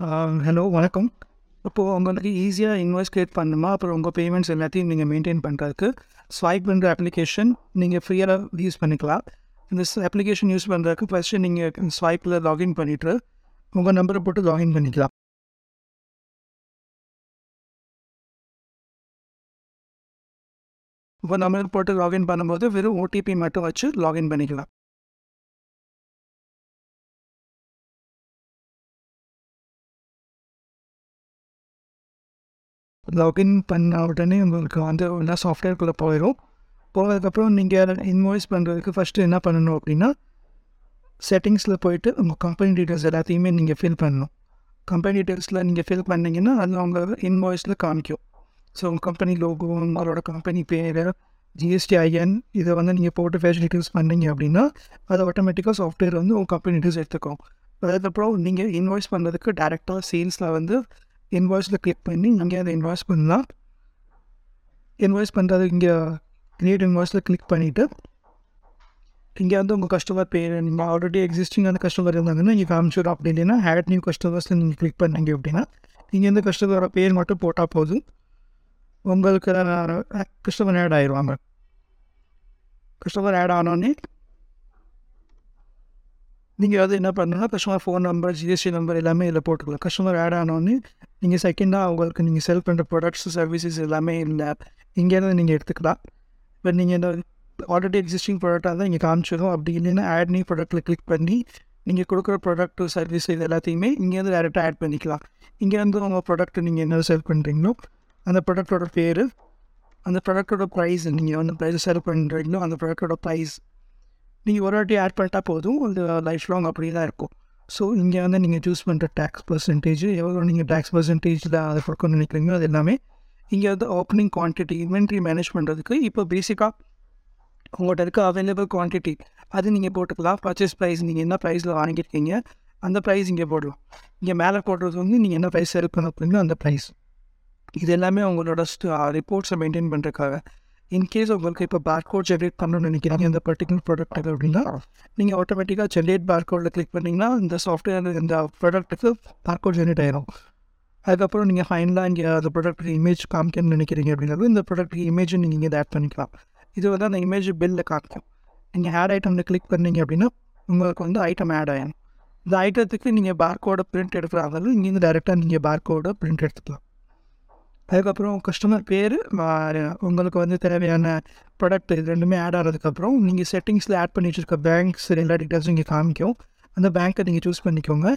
Hello வணக்கம். இப்போது உங்களுக்கு ஈஸியாக இன்வாய்ஸ் கிரியேட் பண்ணணுமா? அப்புறம் உங்கள் பேமெண்ட்ஸ் எல்லாத்தையும் நீங்கள் மெயின்டைன் பண்ணுறதுக்கு ஸ்வைப் பண்ணுற அப்ளிகேஷன் நீங்கள் ஃப்ரீயாக யூஸ் பண்ணிக்கலாம். இந்த அப்ளிகேஷன் யூஸ் பண்ணுறதுக்கு ஃபஸ்ட்டு நீங்கள் ஸ்வைப்பில் லாகின் பண்ணிவிட்டு உங்கள் நம்பரை போட்டு லாகின் பண்ணிக்கலாம். உங்கள் நம்பர் போட்டு லாகின் பண்ணும்போது வெறும் ஓடிபி மட்டும் வச்சு லாகின் பண்ணிக்கலாம். லாகின் பண்ண உடனே உங்களுக்கு வந்து எல்லா சாஃப்ட்வேர்க்குள்ளே போயிடும் போனதுக்கப்புறம் நீங்கள் இன்வாய்ஸ் பண்ணுறதுக்கு ஃபஸ்ட்டு என்ன பண்ணணும் அப்படின்னா செட்டிங்ஸில் போயிட்டு உங்கள் கம்பெனி டீட்டெயில்ஸ் எல்லாத்தையுமே நீங்கள் ஃபில் பண்ணணும். கம்பெனி டீட்டெயில்ஸில் நீங்கள் ஃபில் பண்ணிங்கன்னா அது அவங்க இன்வாய்ஸில் காமிக்கும். ஸோ உங்கள் கம்பெனி லோகோ உங்களோட கம்பெனி பேர் ஜிஎஸ்டி ஐஎன் இதை வந்து நீங்கள் போட்டு ஃபெசிலிட்டிஸ் டீட்டெயில்ஸ் பண்ணீங்க அப்படின்னா அது ஆட்டோமேட்டிக்காக சாஃப்ட்வேர் வந்து உங்கள் கம்பெனி டீட்டெயில்ஸ் எடுத்துக்கும். அதுக்கப்புறம் நீங்கள் இன்வாய்ஸ் பண்ணுறதுக்கு டேரெக்டாக சேல்ஸில் வந்து இன்வாய்ஸில் கிளிக் பண்ணி அங்கே அதை இன்வாய்ஸ் பண்ணலாம். இன்வாய்ஸ் பண்ணுறது இங்கே கிரியேட் இன்வாய்ஸில் கிளிக் பண்ணிவிட்டு இங்கே வந்து உங்கள் கஸ்டமர் பேர் நீங்கள் ஆல்ரெடி எக்ஸிஸ்டிங்கான கஸ்டமர் இருந்தாங்கன்னா நீங்கள் காமிச்சிடும் அப்படி இல்லைன்னா ஹேட் நியூ கஸ்டமர்ஸில் நீங்கள் கிளிக் பண்ணீங்க அப்படின்னா நீங்கள் இந்த கஸ்டமரோட பேர் மட்டும் போட்டால் போதும். உங்களுக்கு கஸ்டமர் ஆட் ஆயிடுவாங்க கஸ்டமர் ஆட் ஆனோடனே நீங்கள் வந்து என்ன பண்ணணும்னா customer phone number GST number எல்லாமே இதில் போட்டுக்கலாம். கஸ்டமர் ஆட் ஆனோடனே நீங்கள் செகண்டாக அவங்களுக்கு நீங்கள் செல் பண்ணுற ப்ராடக்ட்ஸ் சர்வீசஸ் எல்லாமே இல்லை இங்கேருந்து நீங்கள் எடுத்துக்கலாம். இப்போ நீங்கள் இந்த ஆல்ரெடி எக்ஸிஸ்டிங் ப்ராடக்டாக தான் இங்கே காமிச்சிடும் அப்படி இல்லைன்னா ஆட் நியூ ப்ராடக்ட்டில் கிளிக் பண்ணி நீங்கள் கொடுக்குற ப்ராடக்ட் சர்வீஸ் இது எல்லாத்தையுமே இங்கேருந்து டேரெக்டாக ஆட் பண்ணிக்கலாம். இங்கேருந்து உங்கள் ப்ராடக்ட் நீங்கள் என்ன செல் பண்ணுறீங்களோ அந்த ப்ராடக்டோட பேர் அந்த ப்ராடக்டோட ப்ரைஸ் நீங்கள் வந்து ப்ரைஸ் செல் பண்ணுறீங்களோ அந்த ப்ராடக்டோட ப்ரைஸ் நீங்கள் ஒரு வாட்டி ஆட் பண்ணிட்டா போதும். அது லைஃப் லாங் அப்படி தான் இருக்கும். ஸோ இங்கே வந்து நீங்கள் சூஸ் பண்ணுற டேக்ஸ் பர்சன்டேஜ் எவ்வளோ நீங்கள் டேக்ஸ் பர்சன்டேஜில் அதை கொடுக்கணும்னு நினைக்கிறீங்களோ அது எல்லாமே இங்கே வந்து ஓப்பனிங் குவான்டிட்டி இன்வென்ட்ரி மேனேஜ் பண்ணுறதுக்கு இப்போ பேசிக்காக உங்கள்கிட்ட இருக்க அவைலபிள் குவான்டிட்டி அது நீங்கள் போட்டுக்கலாம். பர்ச்சேஸ் ப்ரைஸ் நீங்கள் என்ன ப்ரைஸில் வாங்கியிருக்கீங்க அந்த ப்ரைஸ் இங்கே போடலாம். இங்கே மேலே போடுறது வந்து நீங்கள் என்ன ப்ரைஸ் செல் பண்ண போகிறீங்களோ அந்த ப்ரைஸ் இது எல்லாமே உங்களோட ரிப்போர்ட்ஸை மெயின்டைன் பண்ணுறதுக்காக இன்கேஸ் உங்களுக்கு இப்போ பேர்கோட் ஜென்ரேட் பண்ணணும்னு நினைக்கிறாங்க இந்த பர்டிகுலர் ப்ராடக்ட் அப்படின்னா நீங்கள் ஆட்டோமேட்டிக்காக ஜென்ரேட் பேர்கோடில் கிளிக் பண்ணிங்கன்னா இந்த சாஃப்ட்வேர் இந்த ப்ராடக்ட்டுக்கு பார்கோட் ஜென்ரேட் ஆயிரும். அதுக்கப்புறம் நீங்கள் ஃபைனலாக இங்கே அந்த ப்ராடக்ட்டுக்கு இமேஜ் காமிக்கணும்னு நினைக்கிறீங்க அப்படிங்கிறது இந்த ப்ராடக்ட்டுக்கு இமேஜை நீங்கள் இதை ஆட் பண்ணிக்கலாம். இது வந்து அந்த இமேஜ் பில்லில் காமிக்கும். நீங்கள் ஆட் ஐட்டமில் கிளிக் பண்ணீங்க அப்படின்னா உங்களுக்கு வந்து ஐட்டம் ஆட் ஆகும் இந்த ஐட்டத்துக்கு நீங்கள் பேர்கோடை பிரிண்ட் எடுக்கிறாங்க இங்கேருந்து டேரெக்டாக நீங்கள் பேர்கோடை பிரிண்ட் எடுத்துக்கலாம். அதுக்கப்புறம் கஸ்டமர் பேர் உங்களுக்கு வந்து தேவையான ப்ராடக்ட் இது ரெண்டுமே ஆட் ஆகிறதுக்கப்புறம் நீங்கள் செட்டிங்ஸில் ஆட் பண்ணி வச்சுருக்க பேங்க்ஸ் எல்லா டீட்டெயில்ஸும் இங்கே காமிக்கும். அந்த பேங்க்கை நீங்கள் சூஸ் பண்ணிக்கோங்க.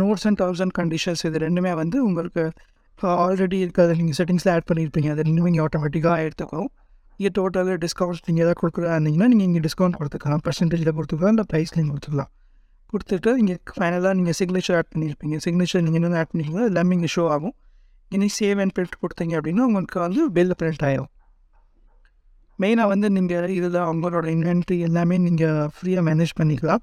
Notes and terms and conditions இது ரெண்டுமே வந்து உங்களுக்கு ஆல்ரெடி இருக்கிறத நீங்கள் செட்டிங்ஸில் ஆட் பண்ணியிருப்பீங்க அது ரெண்டுமே இங்கே ஆட்டோமேட்டிக்காக எடுத்துக்கும். இங்கே டோட்டலாக டிஸ்கவுண்ட்ஸ் நீங்கள் எதாவது கொடுக்குறா இருந்தீங்கன்னா நீங்கள் இங்கே டிஸ்கவுண்ட் கொடுத்துக்கலாம். பர்சன்டேஜில் கொடுத்துக்கலாம். இல்லை ப்ரைஸ்லேயும் கொடுத்துக்கலாம். கொடுத்துட்டு இங்கே ஃபைனலாக நீங்கள் சிக்னேச்சர் ஆட் பண்ணியிருப்பீங்க சிக்னேச்சர் நீங்கள் என்னென்ன ஆட் பண்ணிங்களோ எல்லாமே இங்கே ஷோ ஆகும். இனி சேவ் அண்ட் பிரிண்ட் கொடுத்தீங்க அப்படின்னா உங்களுக்கு வந்து பில் பிரிண்ட் ஆகிடும் மெயினாக வந்து நீங்கள் இதில் உங்களோட இன்வென்ட்ரி எல்லாமே நீங்கள் ஃப்ரீயாக மேனேஜ் பண்ணிக்கலாம்.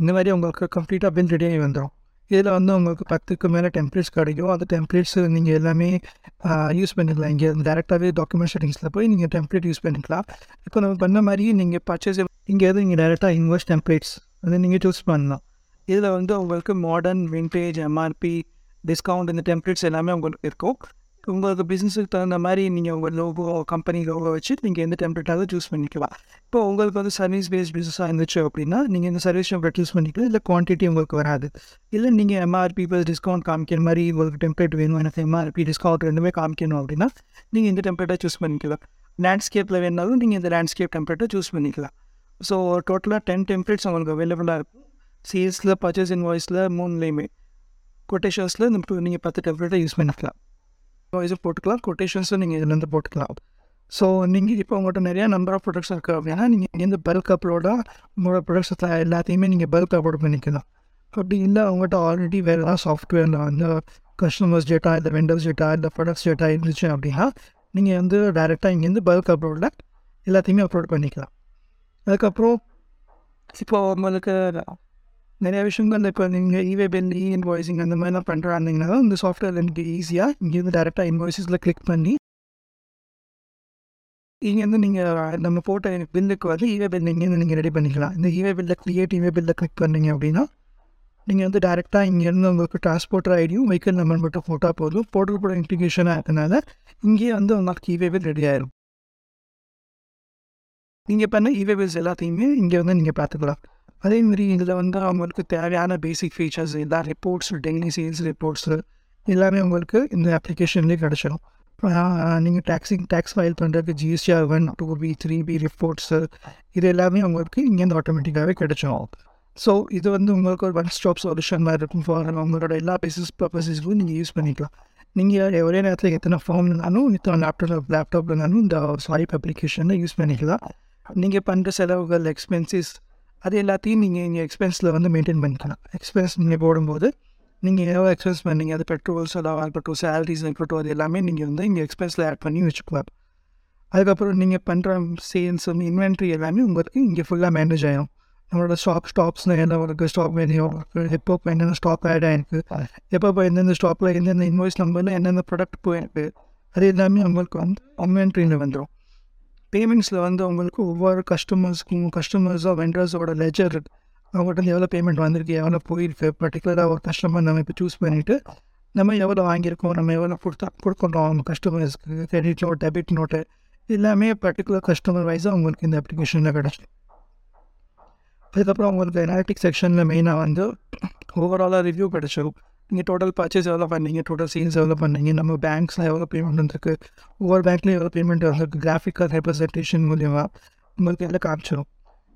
இந்த மாதிரி உங்களுக்கு கம்ப்ளீட்டாக பில் ரெடியாகி வந்துடும் இதில் வந்து உங்களுக்கு பத்துக்கு மேலே டெம்ப்ளேட்ஸ் கிடைக்கும். அந்த டெம்ப்ளேட்ஸ் நீங்கள் எல்லாமே யூஸ் பண்ணிக்கலாம். இங்கே டேரெக்டாகவே டாக்குமெண்ட் செட்டிங்ஸில் போய் நீங்கள் டெம்ப்ளேட் யூஸ் பண்ணிக்கலாம். இப்போ நம்ம பண்ண மாதிரி நீங்கள் பர்ச்சேஸ் இங்கே நீங்கள் இங்கே டேரெக்டாக இன்வெஸ்ட் டெம்ப்ளேட்ஸ் வந்து நீங்கள் சூஸ் பண்ணலாம். இதில் வந்து உங்களுக்கு மாடர்ன் விண்டேஜ் எம்ஆர்பி டிஸ்கவுண்ட் இந்த டெம்ப்ளேட்ஸ் எல்லாமே உங்களுக்கு இருக்கும். உங்களுக்கு பிஸ்னஸுக்கு தகுந்த மாதிரி நீங்கள் உங்கள் லோகோ கம்பெனி லோகோ வச்சு நீங்கள் எந்த டெம்ப்ளேட்டாவது சூஸ் பண்ணிக்கலாம். இப்போ உங்களுக்கு வந்து சர்வீஸ் பேஸ்ட் பிஸ்னஸாக இருந்துச்சு அப்படின்னா நீங்கள் இந்த சர்வீஸ் டெம்ப்ளேட் யூஸ் பண்ணிக்கலாம். இல்லை குவான்டிட்டி உங்களுக்கு வராது. இல்லை நீங்கள் எம்ஆர்பி ப்ளஸ் டிஸ்கவுண்ட் காமிக்கிற மாதிரி உங்களுக்கு டெம்ப்ளேட் வேணும் எனக்கு எம்ஆர்பி டிஸ்கவுண்ட் ரெண்டுமே காமிக்கணும் அப்படின்னா நீங்கள் இந்த டெம்ப்ளேட்டாக சூஸ் பண்ணிக்கலாம். லேண்ட்ஸ்கேப்பில் வேணாலும் நீங்கள் இந்த லேண்ட்ஸ்கேப் டெம்ப்ளேட்டை சூஸ் பண்ணிக்கலாம். ஸோ டோட்டலாக டென் டெம்ப்ளேட்ஸ் உங்களுக்கு அவைலபிளாக இருக்கும். சேல்ஸில் பர்ச்சேஸ் இன்வாய்ஸில் மூணுலேயுமே. கொட்டேஷன்ஸில் இந்த நீங்கள் பத்து டெம்ப்ளேட்டை யூஸ் பண்ணிக்கலாம் வாய்ஸும் போட்டுக்கலாம். கொட்டேஷன்ஸும் நீங்கள் இதுலேருந்து போட்டுக்கலாம். ஸோ நீங்கள் இப்போ உங்கள்கிட்ட நிறையா நம்பர் ஆஃப் ப்ரொடக்ட்ஸ் இருக்குது அப்படின்னா நீங்கள் இங்கேருந்து பல்க் அப்லோடாக உங்களோட ப்ராடக்ட்ஸ் எல்லாத்தையுமே நீங்கள் பல்க் அப்லோட் பண்ணிக்கலாம். அப்படி இல்லை உங்கள்கிட்ட ஆல்ரெடி வேறு ஏதாவது சாஃப்ட்வேரில் வந்து கஸ்டமர்ஸ் டேட்டா இல்லை வெண்டர்ஸ் டேட்டா இல்லை ப்ராடக்ட்ஸ் டேட்டா இருந்துச்சு அப்படின்னா நீங்கள் வந்து டேரெக்டாக இங்கேருந்து பல்க் அப்லோடில் எல்லாத்தையுமே அப்லோட் பண்ணிக்கலாம். அதுக்கப்புறம் இப்போ உங்களுக்கு நிறைய விஷயங்கள் இப்போ நீங்கள் இவே பில் இ இன்வாய்ஸிங் அந்த மாதிரிலாம் பண்ணுறாங்கன்னா இந்த சாஃப்ட்வேர் எனக்கு ஈஸியாக இங்கேருந்து டேரெக்டாக இன்வாய்ஸஸில் கிளிக் பண்ணி இங்கேருந்து நீங்கள் நம்ம போட்ட பில்லுக்கு வந்து இவே பில் இங்கேருந்து நீங்கள் ரெடி பண்ணிக்கலாம். இந்த இவே பில்லை க்ரியேட் இவே பில்லை கிளிக் பண்ணீங்க அப்படின்னா நீங்கள் வந்து டேரெக்டாக இங்கேருந்து உங்களுக்கு டிரான்ஸ்போர்ட்டர் ஐடியும் வெஹிக்கிள் நம்பர் மட்டும் போட்டால் போதும். போர்ட்டல் கூட இன்டிகேஷனாக இருக்கனால இங்கேயே வந்து உங்களுக்கு இவே பில் ரெடி ஆயிடும் நீங்கள் பண்ண இவே பில்ஸ் எல்லாத்தையுமே இங்கே வந்து நீங்கள் பார்த்துக்கலாம். அதே மாதிரி இதில் வந்து அவங்களுக்கு தேவையான பேசிக் ஃபீச்சர்ஸ் எல்லா ரிப்போர்ட்ஸ் டெய்லி சேல்ஸ் ரிப்போர்ட்ஸு எல்லாமே உங்களுக்கு இந்த அப்ளிகேஷன்லேயே கிடச்சிடும் நீங்கள் டேக்ஸிங் டேக்ஸ் ஃபைல் பண்ணுறதுக்கு GSTR one two B three B reports இது எல்லாமே உங்களுக்கு இங்கேருந்து ஆட்டோமேட்டிக்காகவே கிடச்சிடும் ஸோ இது வந்து உங்களுக்கு ஒரு ஒன் ஸ்டாப் சொல்யூஷன் மாதிரி இருக்கும் ஃபார் உங்களோட எல்லா பிஸ்னஸ் பர்பஸஸ்க்கும் நீங்கள் யூஸ் பண்ணிக்கலாம். நீங்கள் ஒரே நேரத்தில் எத்தனை ஃபார்ம் இருந்தாலும் இத்தனை லேப்டாப் லேப்டாப்லனாலும் இந்த ஸ்வைப் அப்ளிகேஷனை யூஸ் பண்ணிக்கலாம். நீங்கள் பண்ணுற செலவுகள் எக்ஸ்பென்சிஸ் அது எல்லாத்தையும் நீங்கள் இங்கே எக்ஸ்பென்ஸில் வந்து மெயின்டைன் பண்ணிக்கலாம். எக்ஸ்பென்ஸ் நீங்கள் போடும்போது நீங்கள் எவ்வளோ எக்ஸ்பென்ஸ் பண்ணீங்க. அது பெட்ரோல் செலவாக இருக்கட்டும் சேலரிஸ் இருக்கட்டும் அது எல்லாமே நீங்கள் வந்து இங்கே எக்ஸ்பென்ஸில் ஆட் பண்ணி வச்சுக்கலாம் அதுக்கப்புறம் நீங்கள் பண்ணுற சேல்ஸ் இன்வென்ட்ரி எல்லாமே உங்களுக்கு இங்கே ஃபுல்லாக மேனேஜ் ஆகிடும் நம்மளோட ஸ்டாக் ஸ்டாப்ஸில் என்ன உங்களுக்கு ஸ்டாக் வேணும் எப்போ என்னென்ன ஸ்டாக் ஆட் ஆகிருக்கு எப்போ இப்போ எந்தெந்த ஸ்டாக்கில் எந்தெந்த இன்வாய்ஸ் நம்பரில் என்னென்ன ப்ராடக்ட் போயிருக்கு அது எல்லாமே உங்களுக்கு வந்து இன்வென்ட்ரியில் வந்துடும் பேமெண்ட்ஸில் வந்து அவங்களுக்கு ஒவ்வொரு கஸ்டமர்ஸ்க்கும் கஸ்டமர்ஸோ வெண்டர்ஸோட லெஜர் அவங்கள்ட்ட எவ்வளோ பேமெண்ட் வந்திருக்கு எவ்வளோ போயிருக்கு பர்டிகுலராக ஒரு கஸ்டமர் நம்ம இப்போ சூஸ் பண்ணிவிட்டு நம்ம எவ்வளோ வாங்கியிருக்கோம் நம்ம எவ்வளோ கொடுத்தா கொடுக்கணும் அவங்க கஸ்டமர்ஸ்க்கு கிரெடிட் நோட் டெபிட் நோட்டு எல்லாமே பர்டிகுலர் கஸ்டமர் வைஸாக உங்களுக்கு இந்த அப்ளிகேஷனில் கிடச்சிடும். அதுக்கப்புறம் அவங்களுக்கு அனாலிட்டிக் செக்ஷனில் மெயினாக வந்து ஓவராலாக ரிவ்யூ கிடச்சிடும் நீங்கள் டோட்டல் பர்ச்சேஸ் எவ்வளோ பண்ணீங்க? டோட்டல் சேல்ஸ் எவ்வளோ பண்ணீங்க? நம்ம பேங்க்ஸில் எவ்வளோ பேமெண்ட் வந்திருக்கு? ஒவ்வொரு பேங்க்லேயும் எவ்வளோ பேமெண்ட் வந்திருக்கு? கிராஃபிக்கல் ரெப்ரஸன்டேஷன் மூலியமாக உங்களுக்கு எல்லாம் காமிச்சிடும்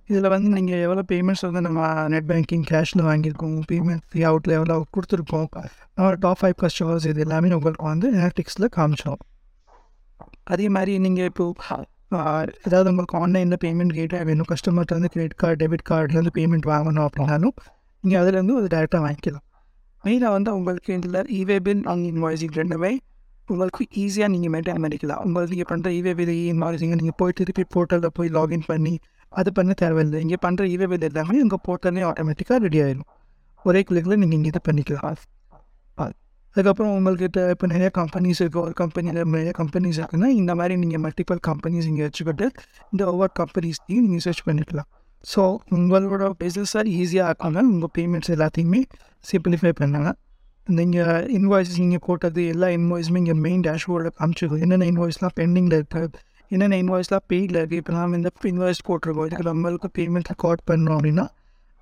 இதில் வந்து நீங்கள் எவ்வளோ பேமெண்ட்ஸ் வந்து நம்ம நெட் பேங்கிங் கேஷில் வாங்கியிருக்கோம்? பேமெண்ட் ஃப்ரீ அவுட்டில் எவ்வளோ கொடுத்துருக்கோம்? நம்ம டாப் ஃபைவ் கஸ்டமர்ஸ் இது எல்லாமே உங்களுக்கு வந்து அனாலிட்டிக்ஸில் காமிச்சிடும் அதே மாதிரி நீங்கள் இப்போது ஏதாவது உங்களுக்கு ஆன்லைனில் பேமெண்ட் கேட்டால் வேணும். கஸ்டமர்கிட்ட வந்து கிரெடிட் கார்டு டெபிட் கார்டுலேருந்து பேமெண்ட் வாங்கணும் அப்படின்னாலும் நீங்கள் அதுலேருந்து அது டேரெக்டாக வாங்கிக்கலாம். மெயினாக வந்து உங்களுக்கு இதில் இவே பில் அண்ட் இன்வாய்ஸிங் ரெண்டுமே உங்களுக்கு ஈஸியாக நீங்கள் மெயின்டைன் பண்ணிக்கலாம். உங்களுக்கு நீங்கள் பண்ணுற இவே பில் இன்வாய்ஸிங்க நீங்கள் போய் திருப்பி போர்ட்டலில் போய் லாகின் பண்ணி அது பண்ண தேவையில்லை. இங்கே பண்ணுற இவே பில் எல்லாமே உங்கள் போர்ட்டல்லே ஆட்டோமேட்டிக்காக ரெடி ஆயிடும் ஒரே கிளிக்கில் நீங்கள் இங்கே இதை பண்ணிக்கலாம். அதுக்கப்புறம் உங்கள்கிட்ட இப்போ நிறைய கம்பெனிஸ் இருக்குது ஒரு கம்பெனியில் நிறைய கம்பெனிஸ் இருக்குன்னா இந்த மாதிரி நீங்கள் மல்டிபிள் கம்பெனிஸ் இங்கே வச்சுக்கிட்டு இந்த ஒவ்வொரு கம்பெனிஸ்லையும் நீங்கள் சர்ச் பண்ணிக்கலாம். ஸோ உங்களோட பிஸ்னஸை ஈஸியாக ஆக்காமல் உங்கள் பேமெண்ட்ஸ் எல்லாத்தையுமே சிம்பிளிஃபை பண்ணாங்க. நீங்கள் இன்வாய்ஸ் நீங்கள் போட்டது எல்லா இன்வாய்ஸுமே இங்கே மெயின் டேஷ்போர்டில் காமிச்சிருக்கோம் என்னென்ன இன்வாய்ஸ்லாம் பெண்டிங்கில் இருக்குது என்னென்ன இன்வாய்ஸ்லாம் பெய்டில் இருக்குது இப்போ நாம் இந்த இன்வாய்ஸ் போட்டிருக்கோம். இதுக்கு நம்மளுக்கு பேமெண்ட் ரெக்கார்ட் பண்ணோம் அப்படின்னா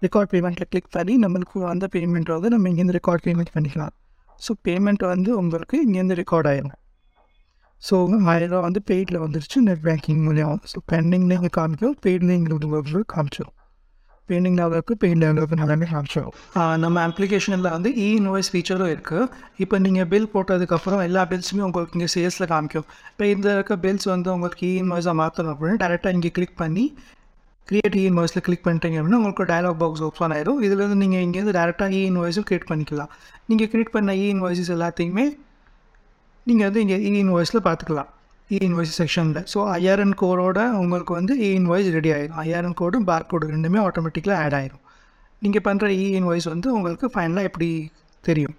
ரெக்கார்ட் பேமெண்ட்டில் கிளிக் பண்ணி நம்மளுக்கு அந்த பேமெண்ட் வந்து நம்ம இங்கேருந்து ரெக்கார்ட் பேமெண்ட் பண்ணிக்கலாம். ஸோ பேமெண்ட் வந்து உங்களுக்கு இங்கேருந்து ரெக்கார்ட் ஆயிடும் ஸோ ஆயிரம் வந்து பெய்டில் வந்துருச்சு நெட் பேங்கிங் மூலியம் ஸோ பெண்டிங்கில் இங்கே காமிக்கும் பெய்டில் எங்களுக்கு காமிச்சிடும் பெயிண்டிங் லெவலுக்கு பெயிண்ட் லெவலுக்கு எல்லாமே காமிச்சிடும் நம்ம அப்ளிகேஷனில் வந்து இ இன்வாய்ஸ் ஃபீச்சரும் இருக்குது இப்போ நீங்கள் பில் போட்டதுக்கப்புறம் எல்லா பில்ஸுமே உங்களுக்கு இங்கே சேல்ஸில் காமிக்கும் இப்போ இந்த இருக்க பில்ஸ் வந்து உங்களுக்கு இ இன்வாய்ஸாக மாற்றணும் அப்படின்னா டேரெக்டாக இங்கே கிளிக் பண்ணி கிரியேட் இ இன்வாய்ஸில் கிளிக் பண்ணிட்டீங்க அப்படின்னா உங்களுக்கு டயலாக் பாக்ஸ் ஓப்பன் ஆயிடும் இதுலேருந்து நீங்கள் இங்கேருந்து டேரெக்டாக இ இன்வாய்ஸும் கிரியேட் பண்ணிக்கலாம் நீங்கள் கிரியேட் பண்ண இ இன்வாய்ஸஸ் எல்லாத்தையுமே நீங்கள் வந்து இங்கே இ இன்வாய்ஸில் பார்த்துக்கலாம் இ இன்வாய்ஸ் செக்ஷனில் ஸோ ஐஆர்என் கோடோட உங்களுக்கு வந்து இ இன்வாய்ஸ் ரெடி ஆகிடும் ஐஆர்என் கோடும் பார் கோடு ரெண்டுமே ஆட்டோமேட்டிக்கலாக ஆட் ஆகிடும் நீங்கள் பண்ணுற இ இன்வாய்ஸ் வந்து உங்களுக்கு ஃபைனலாக எப்படி தெரியும்?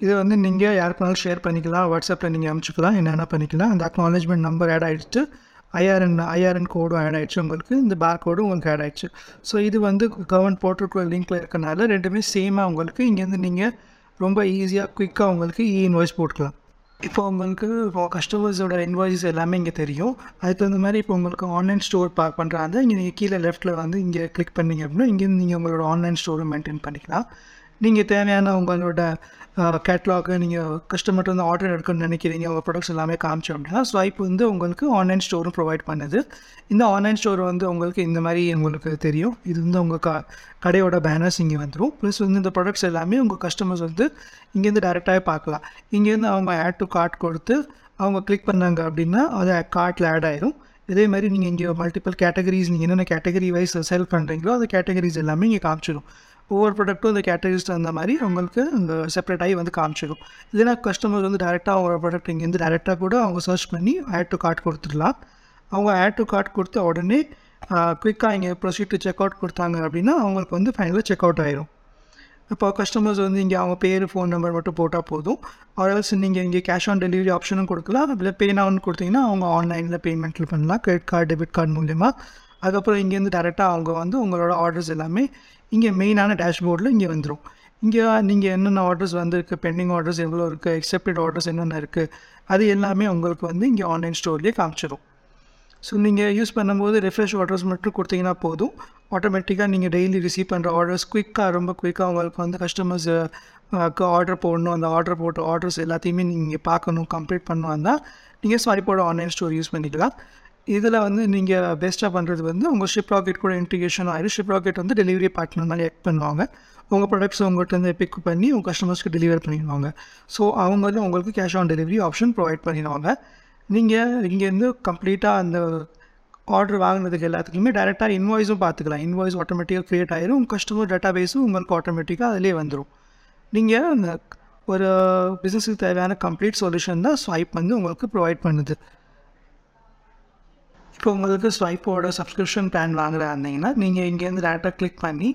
இதை வந்து நீங்கள் யாருக்குனாலும் ஷேர் பண்ணிக்கலாம். வாட்ஸ்அப்பில் நீங்கள் அனுப்பிச்சிக்கலாம். என்னென்ன பண்ணிக்கலாம்? அந்த அக்னாலேஜ்மெண்ட் நம்பர் ஆட் ஆகிடுச்சு ஐஆர்என் ஐஆர்என் கோடும் ஆட் ஆகிடுச்சு உங்களுக்கு. இந்த பார் கோடும் உங்களுக்கு ஆட் ஆகிடுச்சு ஸோ இது வந்து கவர்மெண்ட் போர்ட்டல் லிங்க்கில் இருக்கனால ரெண்டுமே சேமாக உங்களுக்கு இங்கேருந்து நீங்கள் ரொம்ப ஈஸியாக குயிக்காக உங்களுக்கு இ இன்வாய்ஸ் போட்டுக்கலாம். இப்போ உங்களுக்கு இப்போ கஸ்டமர்ஸோட இன்வாய்ஸஸ் எல்லாமே இங்கே தெரியும். அதுக்கு தகுந்த மாதிரி இப்போ உங்களுக்கு ஆன்லைன் ஸ்டோர் பார்க் பண்ணுறாங்க இங்கே நீங்கள் கீழே லெஃப்ட்டில் வந்து இங்கே கிளிக் பண்ணிங்க அப்படின்னா இங்கேருந்து நீங்கள் உங்களோட ஆன்லைன் ஸ்டோரை மெயின்டைன் பண்ணிக்கலாம். நீங்கள் தேவையான உங்களோட கேட்லாக் நீங்கள் கஸ்டமர்கிட்ட வந்து ஆர்டர் எடுக்கணும்னு நினைக்கிறீங்க உங்கள் ப்ராடக்ட்ஸ் எல்லாமே காமிச்சோம் அப்படின்னா ஸ்வைப் வந்து உங்களுக்கு ஆன்லைன் ஸ்டோரும் ப்ரொவைட் பண்ணுது. இந்த ஆன்லைன் ஸ்டோர் வந்து உங்களுக்கு இந்த மாதிரி உங்களுக்கு தெரியும். இது வந்து உங்கள் க கடையோட பேனர்ஸ் இங்கே வந்துடும் ப்ளஸ் வந்து இந்த ப்ராடக்ட்ஸ் எல்லாமே உங்கள் கஸ்டமர்ஸ் வந்து இங்கேருந்து டேரெக்டாகவே பார்க்கலாம். இங்கேருந்து அவங்க ஆட் டு கார்ட் கொடுத்து அவங்க கிளிக் பண்ணாங்க அப்படின்னா அது கார்ட்டில் ஆட் ஆயிரும். இதே மாதிரி நீங்கள் இங்கே மல்டிபிள் கேட்டகரிஸ் நீங்கள் என்னென்ன கேட்டகரி வைஸ் செல் பண்ணுறீங்களோ அந்த கேட்டகரிஸ் எல்லாமே இங்கே காமிச்சிடும் ஒவ்வொரு ப்ராடக்ட்டும் இந்த கேட்டகரிஸ்ட் அந்த மாதிரி அவங்களுக்கு அந்த செப்பரேட் ஆகி வந்து காமிச்சிடும் இல்லைனா கஸ்டமர் வந்து டேரெக்டாக அவங்க ப்ராடக்ட் இங்கேருந்து டேரெக்டாக கூட அவங்க சர்ச் பண்ணி ஆட் டு கார்ட் கொடுத்துடலாம். அவங்க ஆட் டு கார்ட் கொடுத்த உடனே குயிக்காக இங்கே ப்ரொசீட் டு செக் அவுட் கொடுத்தாங்க அப்படின்னா அவங்களுக்கு வந்து ஃபைனலாக செக் அவுட் ஆயிரும். இப்போ கஸ்டமர்ஸ் வந்து இங்கே அவங்க பேர் ஃபோன் நம்பர் மட்டும் போட்டால் போதும். ஆர்எல்ஸ் நீங்கள் இங்கே கேஷ் ஆன் டெலிவரி ஆப்ஷனும் கொடுக்கலாம். அதில் பே கொடுத்தீங்கன்னா அவங்க ஆன்லைனில் பேமெண்ட்டில் பண்ணலாம். கிரெடிட் கார்டு டெபிட் கார்டு மூலிமா அதுக்கப்புறம் இங்கேருந்து டேரெக்டாக அவங்க வந்து உங்களோட ஆர்டர்ஸ் எல்லாமே இங்கே மெயினான டேஷ்போர்டில் இங்கே வந்துடும் இங்கே நீங்கள் என்னென்ன ஆர்டர்ஸ் வந்திருக்கு பெண்டிங் ஆர்டர்ஸ் எவ்வளோ இருக்குது எக்ஸப்டட் ஆர்டர்ஸ் என்னென்ன இருக்குது அது எல்லாமே உங்களுக்கு வந்து இங்கே ஆன்லைன் ஸ்டோர்லேயே காமிச்சிடும் ஸோ நீங்கள் யூஸ் பண்ணும்போது ரெஃப்ரெஷ் ஆர்டர்ஸ் மட்டும் கொடுத்தீங்கன்னா போதும். ஆட்டோமேட்டிக்காக நீங்கள் டெய்லி ரிசீவ் பண்ணுற ஆர்டர்ஸ் குயிக்காக ரொம்ப குயிக்காக உங்களுக்கு வந்து கஸ்டமர்ஸ் ஆர்டர் போடணும். அந்த ஆர்டர் போட்ட ஆர்டர்ஸ் எல்லாத்தையுமே நீங்கள் பார்க்கணும் கம்ப்ளீட் பண்ணணும். தான் நீங்கள் ஸ்வாரிப்போட ஆன்லைன் ஸ்டோர் யூஸ் பண்ணிக்கலாம். இதில் வந்து நீங்கள் பெஸ்ட்டாக பண்ணுறது வந்து உங்கள் ஷிப் ராக்கெட் கூட இன்டிகேஷன் ஆயிடும் ஷிப் ராக்கெட் வந்து டெலிவரி பார்ட்னர் மாதிரி ஆக்ட் பண்ணுவாங்க. உங்கள் ப்ராடக்ட்ஸ் உங்கள்கிட்ட பிக் பண்ணி உங்கள் கஸ்டமர்ஸ்க்கு டெலிவர் பண்ணிடுவாங்க. ஸோ அவங்க வந்து உங்களுக்கு cash on delivery option provide பண்ணிடுவாங்க. நீங்கள் இங்கேருந்து கம்ப்ளீட்டாக அந்த ஆர்டர் வாங்கினதுக்கு எல்லாத்துக்குமே டேரெக்டாக இன்வாய்ஸும் பார்த்துக்கலாம். இன்வாய்ஸ் ஆட்டோமேட்டிக்காக க்ரியேட் ஆயிரும். உங்கள் கஸ்டமர் டேட்டா பேஸும் உங்களுக்கு ஆட்டோமேட்டிக்காக அதிலே வந்துடும் நீங்கள் அந்த ஒரு பிஸ்னஸுக்கு தேவையான கம்ப்ளீட் சொல்யூஷன் தான் ஸ்வைப் வந்து உங்களுக்கு ப்ரொவைட் பண்ணுது. இப்போ உங்களுக்கு ஸ்வைப்போட சப்ஸ்கிரிப்ஷன் பிளான் வாங்குறா இருந்தீங்கன்னா நீங்கள் இங்கேருந்து டேரெக்டாக கிளிக் பண்ணி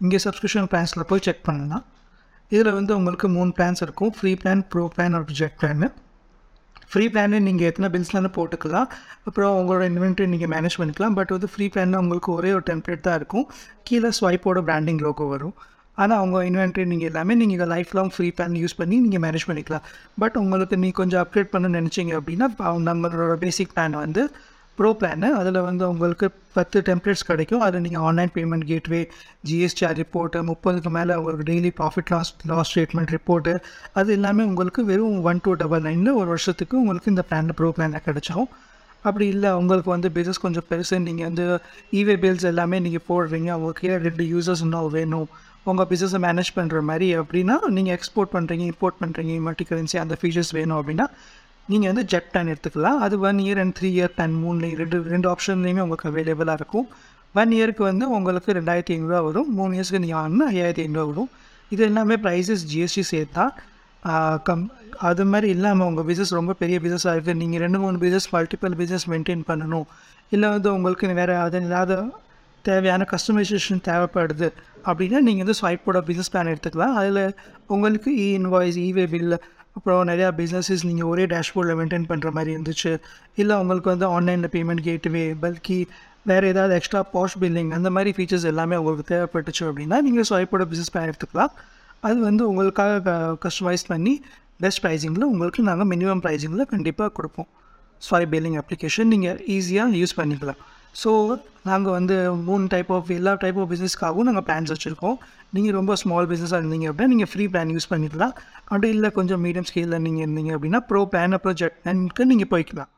இங்கே சப்ஸ்கிரிப்ஷன் பிளான்ஸில் போய் செக் பண்ணலாம். இதில் வந்து உங்களுக்கு மூணு பிளான்ஸ் இருக்கும். ஃப்ரீ பிளான் ப்ரோ பிளான் ஒரு ஜெட் பிளான் ஃப்ரீ பிளானே நீங்கள் எத்தனை பில்ஸ்லாம் போட்டுக்கலாம். அப்புறம் உங்களோட இன்வென்ட்ரி நீங்கள் மேனேஜ் பண்ணிக்கலாம். பட் வந்து ஃப்ரீ பிளானில் உங்களுக்கு ஒரே ஒரு டெம்ப்ளேட் தான் இருக்கும். கீழே ஸ்வைப்போட பிராண்டிங் லோகோ வரும். ஆனால் அவங்க இன்வென்ட்ரி நீங்கள் எல்லாமே நீங்கள் life long free plan use பண்ணி நீங்கள் மேனேஜ் பண்ணிக்கலாம். பட் உங்களுக்கு நீ கொஞ்சம் அப்கிரேட் பண்ண நினச்சிங்க அப்படின்னா நம்மளோட பேசிக் பிளான் வந்து ப்ரோ பிளானு அதில் வந்து உங்களுக்கு பத்து டெம்ப்ளேட்ஸ் கிடைக்கும். அதில் நீங்கள் online payment gateway GSTR report முப்பதுக்கு மேலே உங்களுக்கு daily profit loss loss statement report அது எல்லாமே உங்களுக்கு வெறும் ஒன் டூ டபுள் நைனில் ஒரு வருஷத்துக்கு உங்களுக்கு இந்த பிளானில் ப்ரோ பிளானில் கிடைச்சோம் அப்படி இல்லை உங்களுக்கு வந்து பிஸ்னஸ் கொஞ்சம் பெருசு நீங்கள் வந்து இவே பில்ஸ் எல்லாமே நீங்கள் போடுறீங்க. ஓகே ரெண்டு யூசர்ஸ் இன்னும் வேணும். உங்கள் பிஸ்னஸை மேனேஜ் பண்ணுற மாதிரி அப்படின்னா நீங்கள் எக்ஸ்போர்ட் பண்ணுறீங்க இம்போர்ட் பண்ணுறீங்க மல்டி கரன்சி அந்த ஃபீச்சர்ஸ் வேணும் அப்படின்னா நீங்கள் வந்து ஜெட் பிளான் எடுத்துக்கலாம். அது one year and three year plan மூணு ரெண்டு ரெண்டு ஆப்ஷன்லேயுமே உங்களுக்கு அவைலபிளாக இருக்கும். ஒன் இயருக்கு வந்து உங்களுக்கு ரெண்டாயிரத்தி ஐநூறுரூவா வரும். மூணு இயர்ஸ்க்கு நீங்கள் வாங்கினா ஐயாயிரத்தி ஐநூறுவா வரும். இது எல்லாமே ப்ரைஸஸ் ஜிஎஸ்டி சேர்த்தா கம் அது மாதிரி இல்லாமல் உங்கள் பிஸ்னஸ் ரொம்ப பெரிய பிஸ்னஸாக இருக்குது நீங்கள் ரெண்டு மூணு பிஸ்னஸ் மல்டிபிள் பிஸ்னஸ் மெயின்டைன் பண்ணணும். இல்லை வந்து உங்களுக்கு வேறு அது இல்லாத தேவையான கஸ்டமைசேஷன் தேவைப்படுது. அப்படின்னா நீங்கள் வந்து ஸ்வைப்போட பிஸ்னஸ் பிளான் எடுத்துக்கலாம். அதில் உங்களுக்கு இ இன்வாய்ஸ் இவே பில் அப்புறம் நிறையா பிஸ்னஸஸ் நீங்கள் ஒரே டேஷ்போர்டில் மெயின்டைன் பண்ணுற மாதிரி இருந்துச்சு. இல்லை உங்களுக்கு வந்து ஆன்லைனில் பேமெண்ட் கேட்வே பல்கி வேறு ஏதாவது எக்ஸ்ட்ரா பாஷ் பில்லிங் அந்த மாதிரி ஃபீச்சர்ஸ் எல்லாமே உங்களுக்கு தேவைப்பட்டுச்சு அப்படின்னா நீங்கள் ஸ்வைப்போட பிஸ்னஸ் பிளான் எடுத்துக்கலாம். அது வந்து உங்களுக்காக கஸ்டமைஸ் பண்ணி பெஸ்ட் ப்ரைஸிங்கில் உங்களுக்கு நாங்கள் மினிமம் ப்ரைஸிங்கில் கண்டிப்பாக கொடுப்போம். ஸ்வைப் பில்லிங் அப்ளிகேஷன் நீங்கள் ஈஸியாக யூஸ் பண்ணிக்கலாம். ஸோ நாங்கள் வந்து மூணு டைப் ஆஃப் எல்லா டைப் ஆஃப் பிஸ்னஸ்க்காகவும் நாங்கள் பிளான்ஸ் வச்சுருக்கோம். நீங்கள் ரொம்ப ஸ்மால் பிஸ்னஸாக இருந்தீங்க அப்படின்னா நீங்கள் ஃப்ரீ பிளான் யூஸ் பண்ணிக்கலாம். அப்படி இல்லை கொஞ்சம் மீடியம் ஸ்கேலில் நீங்கள் இருந்தீங்க அப்படின்னா ப்ரோ பிளான் அப்புறம் ஜெட் நீங்கள் போய்க்கலாம்.